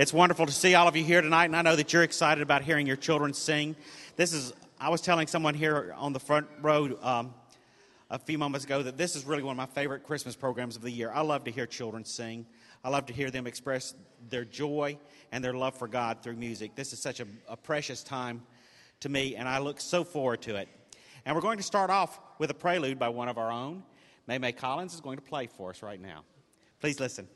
It's wonderful to see all of you here tonight, and I know that you're excited about hearing your children sing. This is, I was telling someone here on the front row um, a few moments ago that this is really one of my favorite Christmas programs of the year. I love to hear children sing, I love to hear them express their joy and their love for God through music. This is such a, a precious time to me, and I look so forward to it. And we're going to start off with a prelude by one of our own. May May Collins is going to play for us right now. Please listen.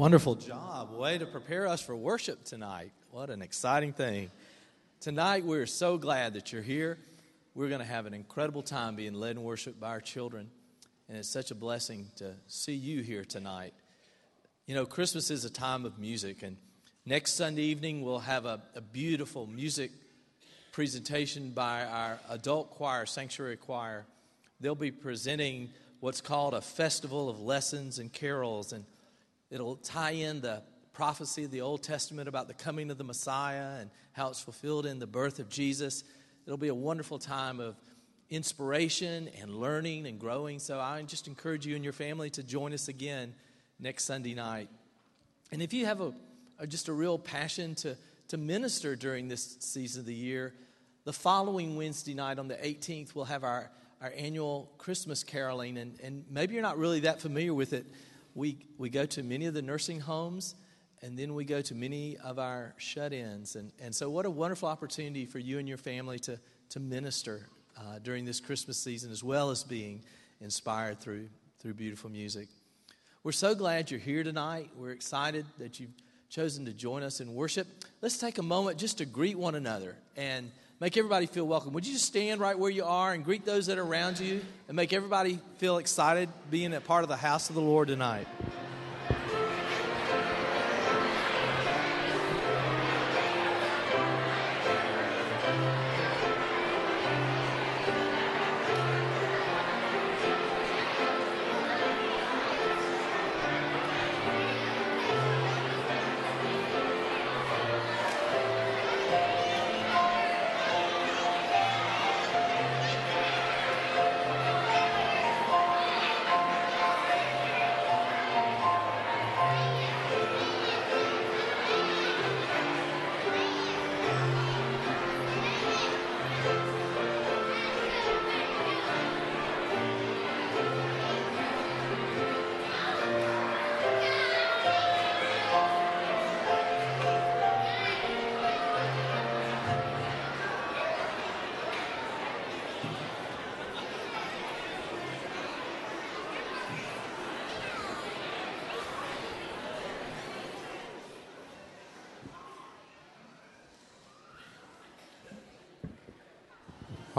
Wonderful job. Way to prepare us for worship tonight. What an exciting thing. Tonight, we're so glad that you're here. We're going to have an incredible time being led in worship by our children. And it's such a blessing to see you here tonight. You know, Christmas is a time of music. And next Sunday evening, we'll have a, a beautiful music presentation by our adult choir, Sanctuary Choir. They'll be presenting what's called a festival of lessons and carols. And It'll tie in the prophecy of the Old Testament about the coming of the Messiah and how it's fulfilled in the birth of Jesus. It'll be a wonderful time of inspiration and learning and growing. So I just encourage you and your family to join us again next Sunday night. And if you have a, a just a real passion to, to minister during this season of the year, the following Wednesday night on the 18th, we'll have our, our annual Christmas caroling. And, and maybe you're not really that familiar with it we, we go to many of the nursing homes and then we go to many of our shut ins. And, and so, what a wonderful opportunity for you and your family to, to minister uh, during this Christmas season, as well as being inspired through, through beautiful music. We're so glad you're here tonight. We're excited that you've chosen to join us in worship. Let's take a moment just to greet one another and make everybody feel welcome. Would you just stand right where you are and greet those that are around you and make everybody feel excited being a part of the house of the Lord tonight?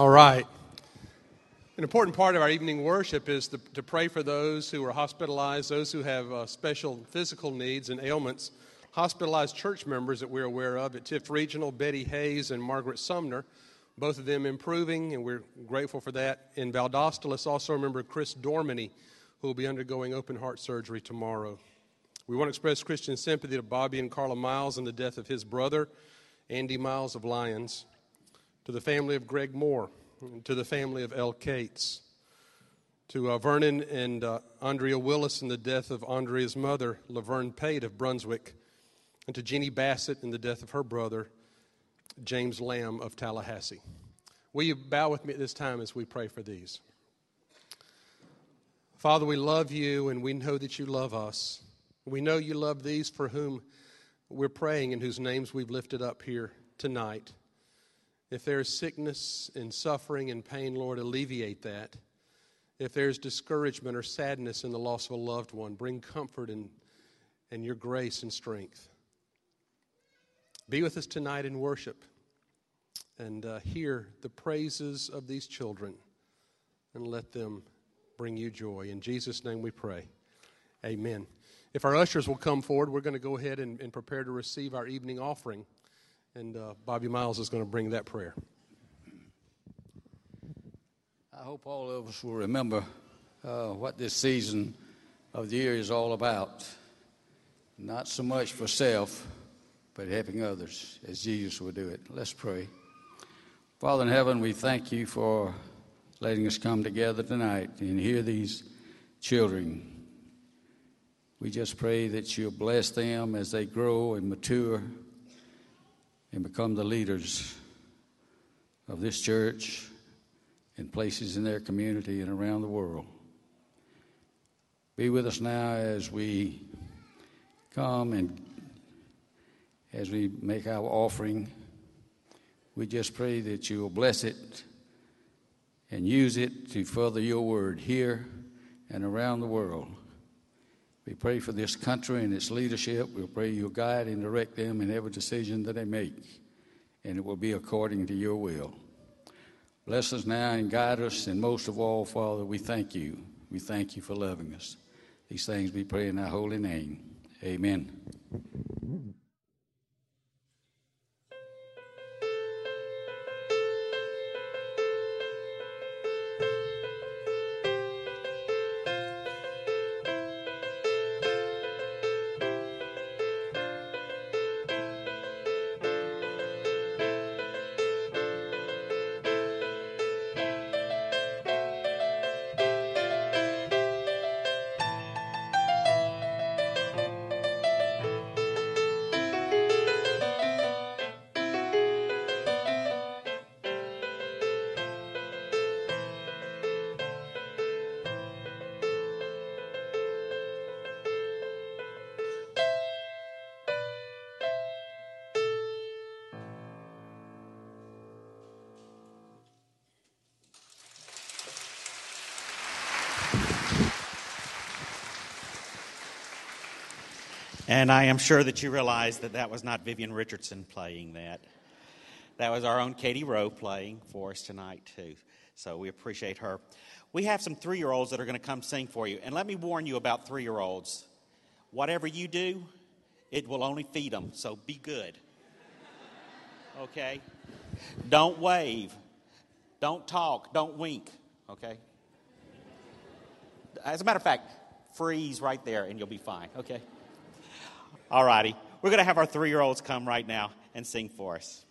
All right. An important part of our evening worship is to, to pray for those who are hospitalized, those who have uh, special physical needs and ailments. Hospitalized church members that we're aware of at Tift Regional, Betty Hayes and Margaret Sumner, both of them improving, and we're grateful for that. In Valdosta, let's also remember Chris Dormany, who will be undergoing open heart surgery tomorrow. We want to express Christian sympathy to Bobby and Carla Miles in the death of his brother, Andy Miles of Lyons, to the family of Greg Moore, to the family of L. Cates, to uh, Vernon and uh, Andrea Willis in the death of Andrea's mother, Laverne Pate of Brunswick, and to Jeannie Bassett in the death of her brother, James Lamb of Tallahassee. Will you bow with me at this time as we pray for these? Father, we love you and we know that you love us. We know you love these for whom we're praying and whose names we've lifted up here tonight. If there's sickness and suffering and pain, Lord, alleviate that. If there's discouragement or sadness in the loss of a loved one, bring comfort and, and your grace and strength. Be with us tonight in worship and uh, hear the praises of these children and let them bring you joy. In Jesus' name we pray. Amen. If our ushers will come forward, we're going to go ahead and, and prepare to receive our evening offering. And uh, Bobby Miles is going to bring that prayer. I hope all of us will remember uh, what this season of the year is all about. Not so much for self, but helping others as Jesus would do it. Let's pray. Father in heaven, we thank you for letting us come together tonight and hear these children. We just pray that you'll bless them as they grow and mature and become the leaders of this church and places in their community and around the world. Be with us now as we come and as we make our offering. We just pray that you will bless it and use it to further your word here and around the world. We pray for this country and its leadership. We pray you'll guide and direct them in every decision that they make, and it will be according to your will. Bless us now and guide us, and most of all, Father, we thank you. We thank you for loving us. These things we pray in our holy name. Amen. And I am sure that you realize that that was not Vivian Richardson playing that. That was our own Katie Rowe playing for us tonight, too. So we appreciate her. We have some three year olds that are going to come sing for you. And let me warn you about three year olds. Whatever you do, it will only feed them. So be good. Okay? Don't wave. Don't talk. Don't wink. Okay? As a matter of fact, freeze right there and you'll be fine. Okay? All righty. We're going to have our three year olds come right now and sing for us.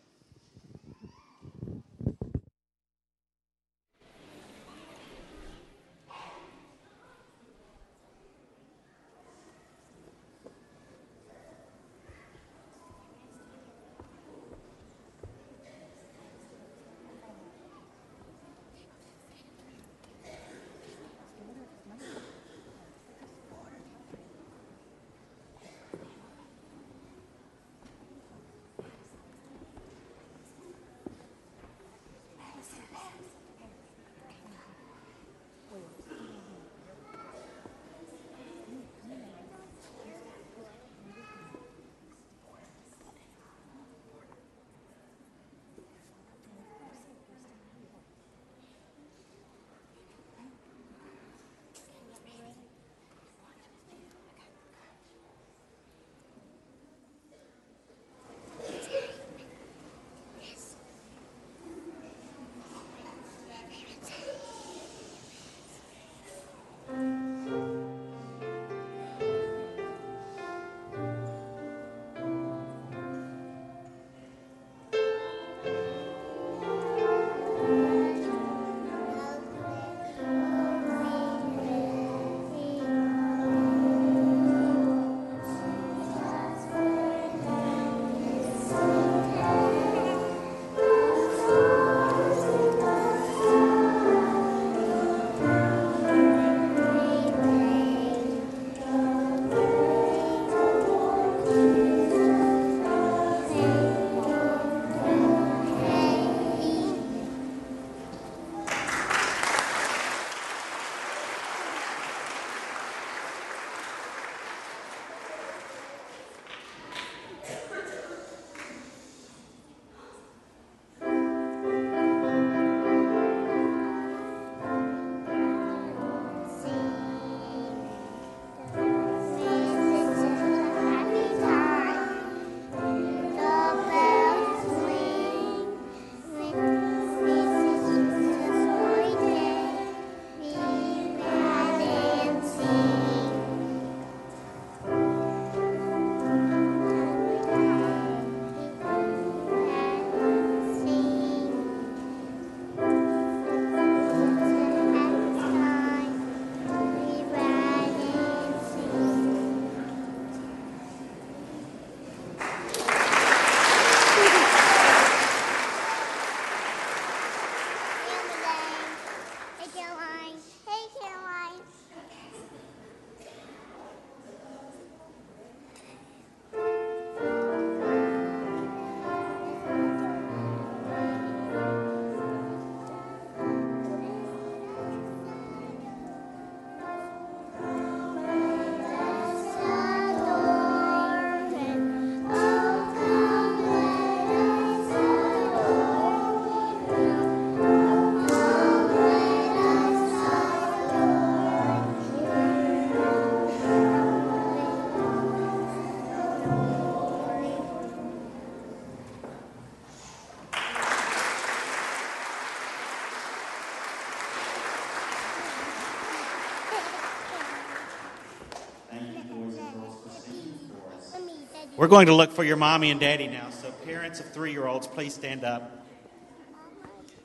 We're going to look for your mommy and daddy now. So, parents of three year olds, please stand up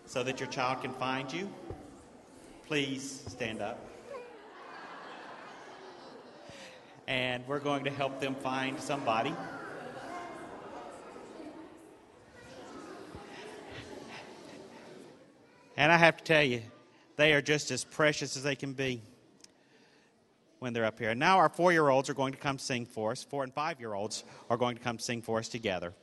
so that your child can find you. Please stand up. And we're going to help them find somebody. And I have to tell you, they are just as precious as they can be when they're up here. And now our four year olds are going to come sing for us. Four and five year olds are going to come sing for us together.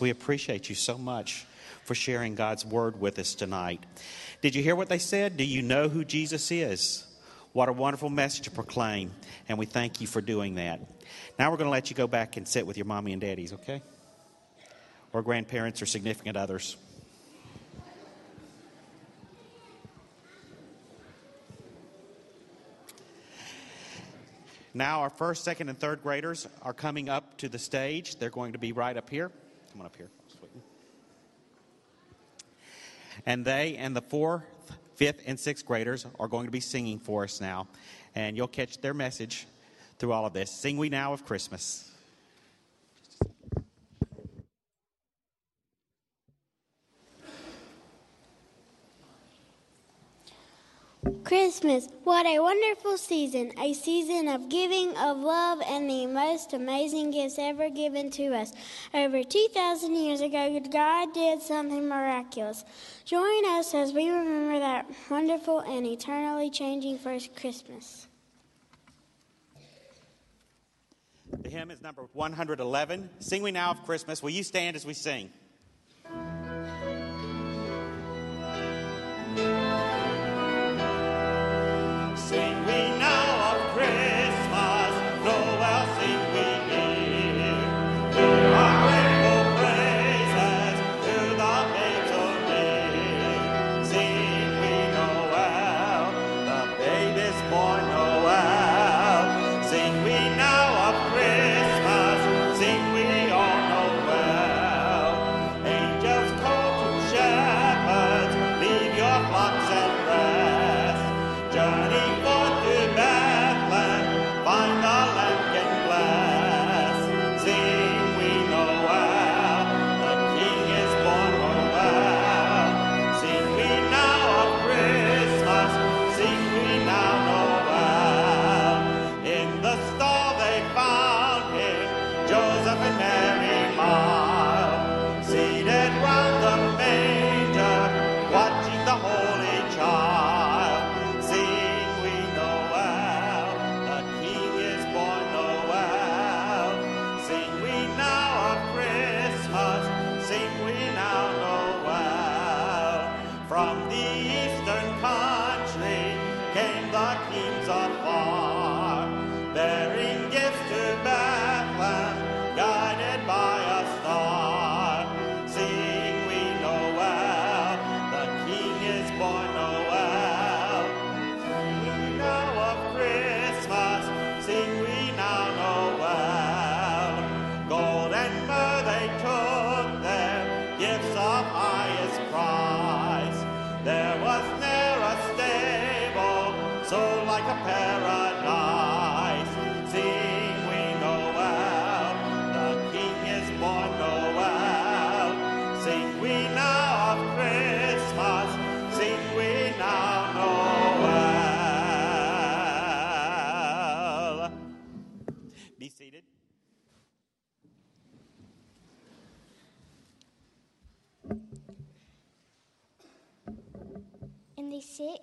We appreciate you so much for sharing God's word with us tonight. Did you hear what they said? Do you know who Jesus is? What a wonderful message to proclaim, and we thank you for doing that. Now we're going to let you go back and sit with your mommy and daddies, okay? Or grandparents or significant others. Now, our first, second, and third graders are coming up to the stage. They're going to be right up here. Come on up here. And they and the fourth, fifth, and sixth graders are going to be singing for us now. And you'll catch their message through all of this. Sing We Now of Christmas. Christmas, what a wonderful season, a season of giving, of love, and the most amazing gifts ever given to us. Over 2,000 years ago, God did something miraculous. Join us as we remember that wonderful and eternally changing first Christmas. The hymn is number 111. Sing We Now of Christmas. Will you stand as we sing?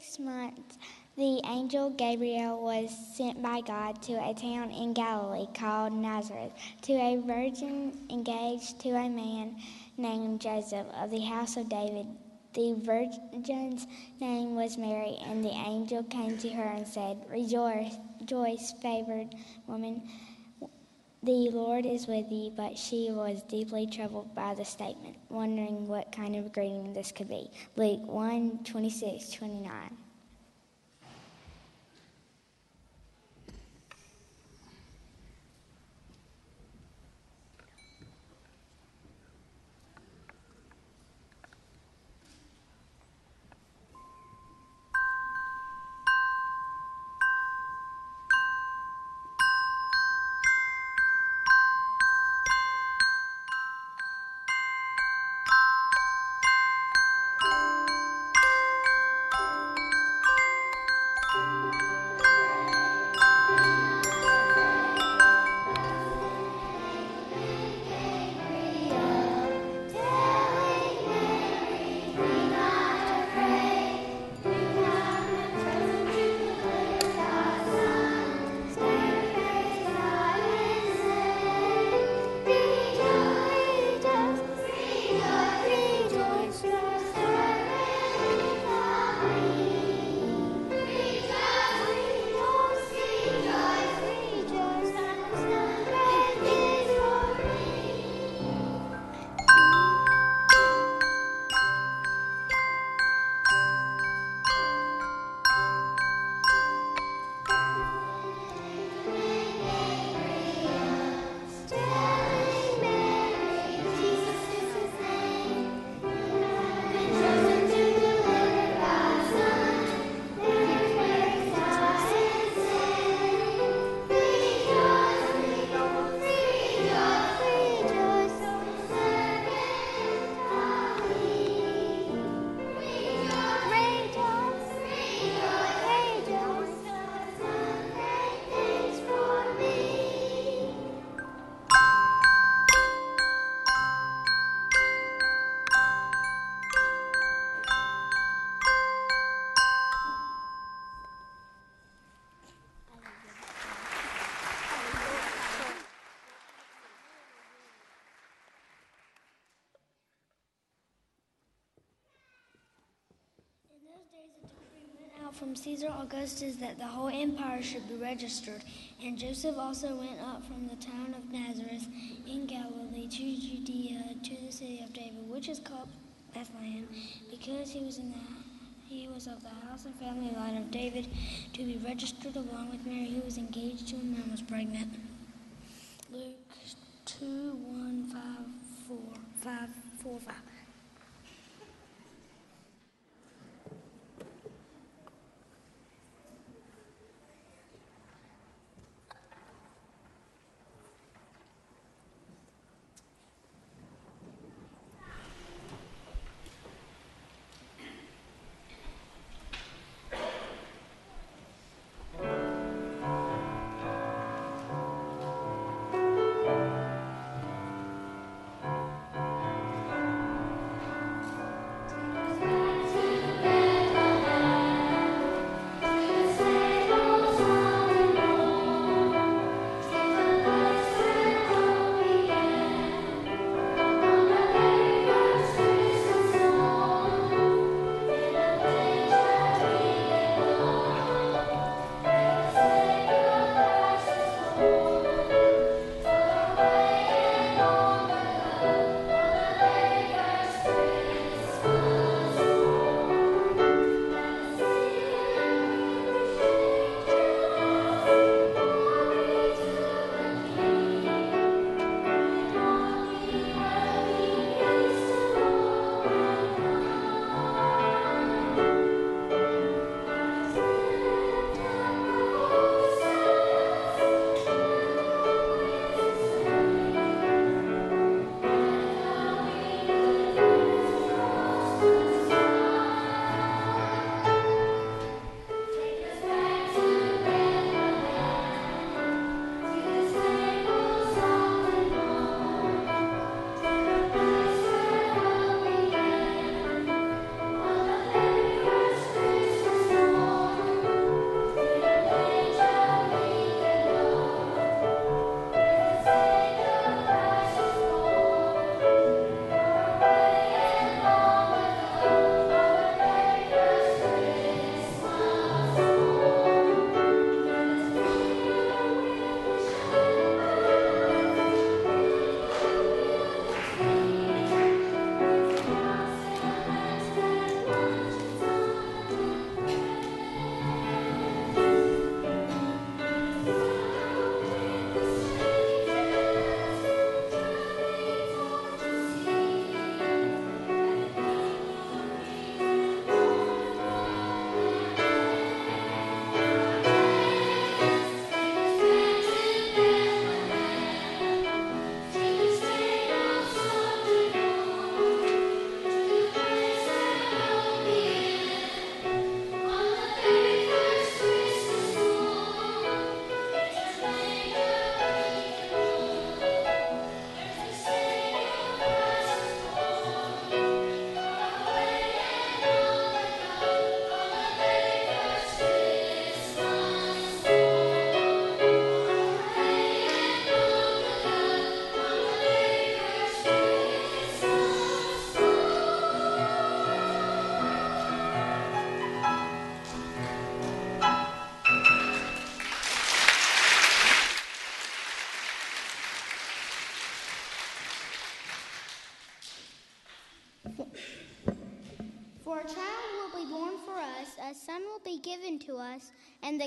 Six months, the angel Gabriel was sent by God to a town in Galilee called Nazareth to a virgin engaged to a man named Joseph of the house of David. The virgin's name was Mary, and the angel came to her and said, Rejoice, rejoice favored woman. The Lord is with you, but she was deeply troubled by the statement, wondering what kind of greeting this could be. Luke 1 26 29. From Caesar Augustus that the whole empire should be registered. And Joseph also went up from the town of Nazareth in Galilee to Judea to the city of David, which is called Bethlehem, because he was in the he was of the house and family line of David to be registered along with Mary, who was engaged to him and was pregnant. Luke 2 1 5 4 5 4 5.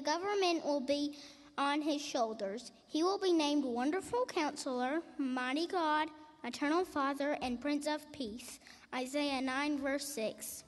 Government will be on his shoulders. He will be named Wonderful Counselor, Mighty God, Eternal Father, and Prince of Peace. Isaiah 9, verse 6.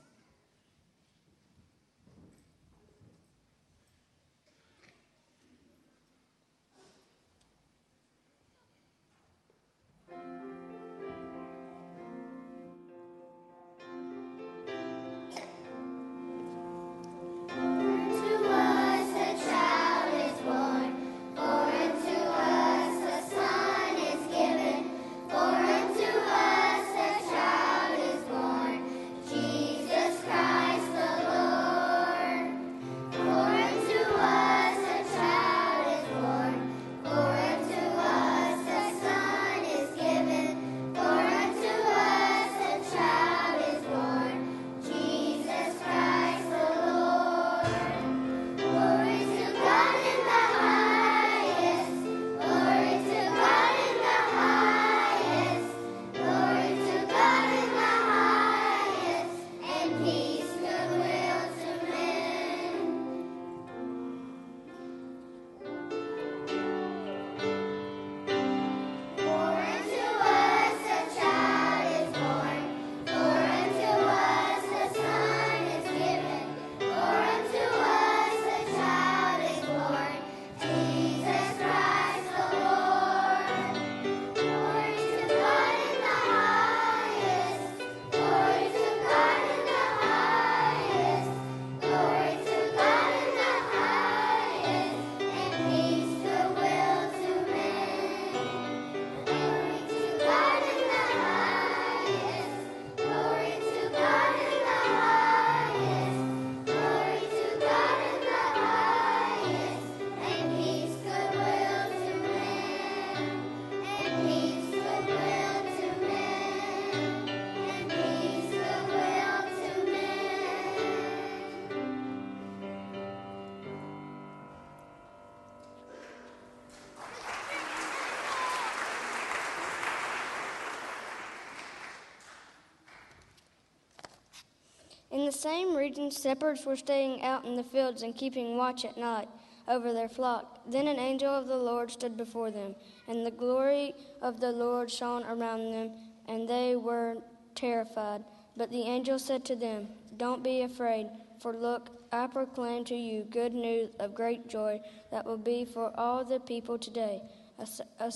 The same region, shepherds were staying out in the fields and keeping watch at night over their flock. Then an angel of the Lord stood before them, and the glory of the Lord shone around them, and they were terrified. But the angel said to them, Don't be afraid, for look, I proclaim to you good news of great joy that will be for all the people today. A, a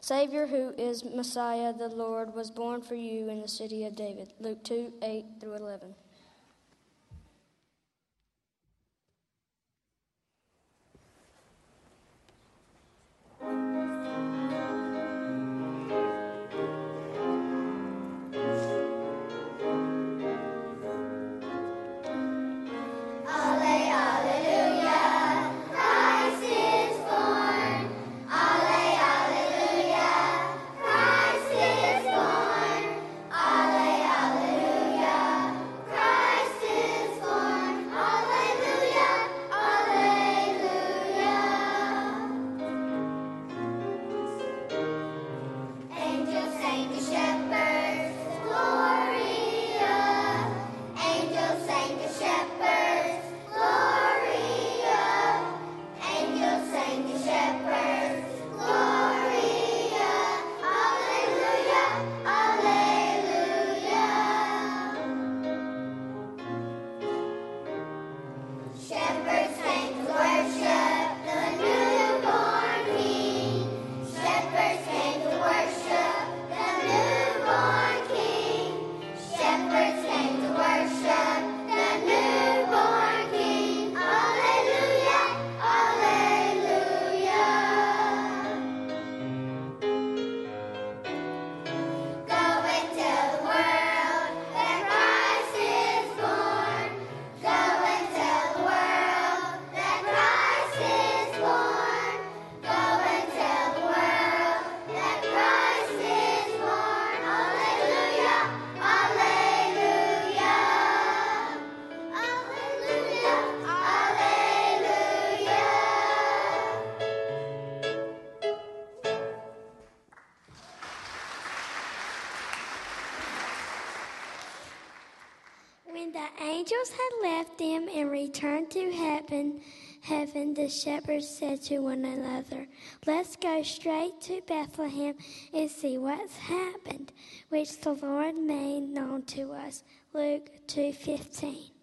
Savior who is Messiah, the Lord, was born for you in the city of David. Luke 2 8 through 11. Returned to heaven, heaven, the shepherds said to one another, Let's go straight to Bethlehem and see what's happened, which the Lord made known to us. Luke 2:15.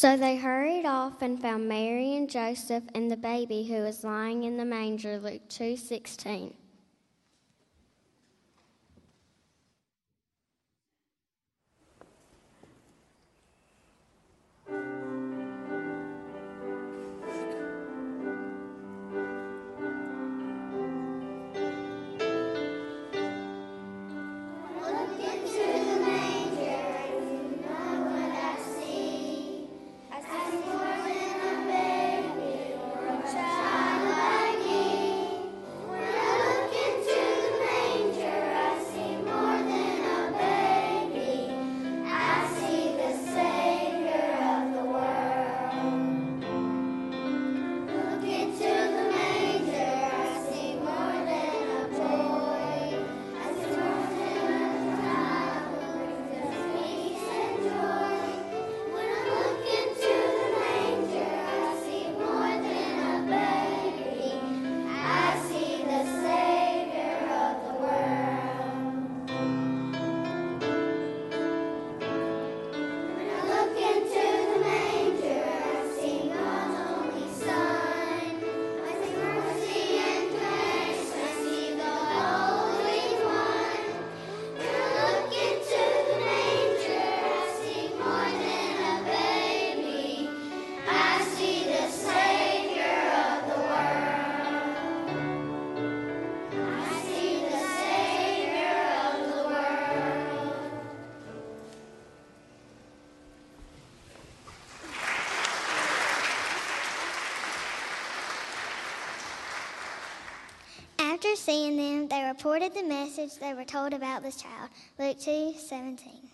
So they hurried off and found Mary and Joseph and the baby who was lying in the manger, Luke 2:16. After seeing them, they reported the message they were told about this child. Luke 2 17.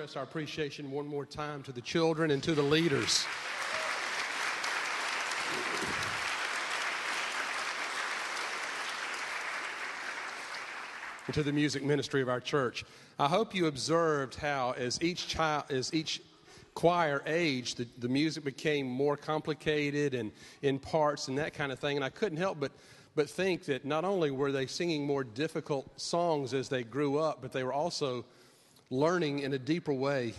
Express our appreciation one more time to the children and to the leaders? And to the music ministry of our church. I hope you observed how, as each child, as each choir aged, the, the music became more complicated and in parts and that kind of thing. And I couldn't help but, but think that not only were they singing more difficult songs as they grew up, but they were also learning in a deeper way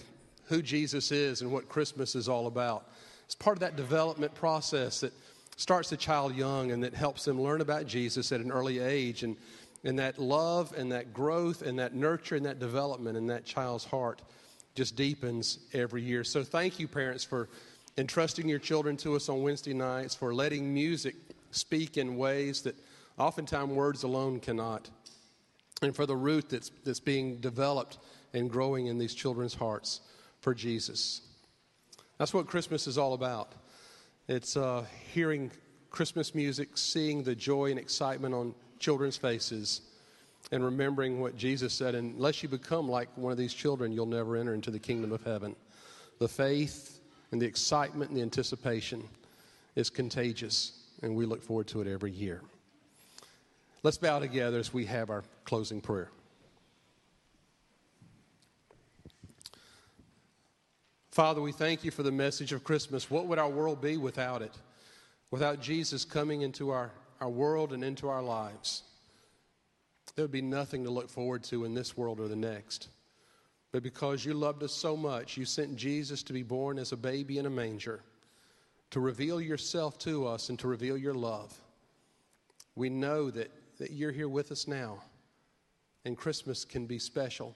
who Jesus is and what Christmas is all about. It's part of that development process that starts the child young and that helps them learn about Jesus at an early age. And, and that love and that growth and that nurture and that development in that child's heart just deepens every year. So thank you, parents, for entrusting your children to us on Wednesday nights, for letting music speak in ways that oftentimes words alone cannot, and for the root that's, that's being developed and growing in these children's hearts for Jesus. That's what Christmas is all about. It's uh, hearing Christmas music, seeing the joy and excitement on children's faces, and remembering what Jesus said. Unless you become like one of these children, you'll never enter into the kingdom of heaven. The faith and the excitement and the anticipation is contagious, and we look forward to it every year. Let's bow together as we have our closing prayer. Father, we thank you for the message of Christmas. What would our world be without it? Without Jesus coming into our, our world and into our lives? There would be nothing to look forward to in this world or the next. But because you loved us so much, you sent Jesus to be born as a baby in a manger, to reveal yourself to us and to reveal your love. We know that, that you're here with us now, and Christmas can be special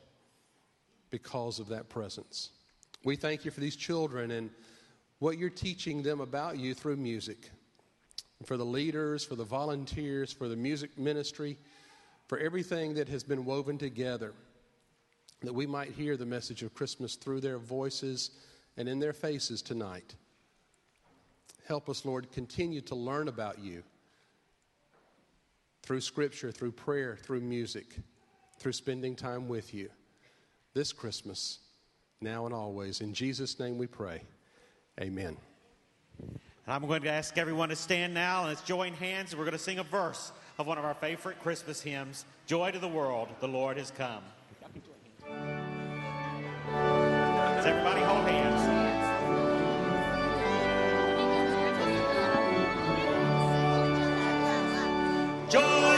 because of that presence. We thank you for these children and what you're teaching them about you through music. For the leaders, for the volunteers, for the music ministry, for everything that has been woven together that we might hear the message of Christmas through their voices and in their faces tonight. Help us, Lord, continue to learn about you through scripture, through prayer, through music, through spending time with you this Christmas, now and always. In Jesus' name we pray. Amen. And I'm going to ask everyone to stand now and let's join hands. And we're going to sing a verse of one of our favorite Christmas hymns Joy to the World, the Lord has come. Let's everybody hold hands. Joy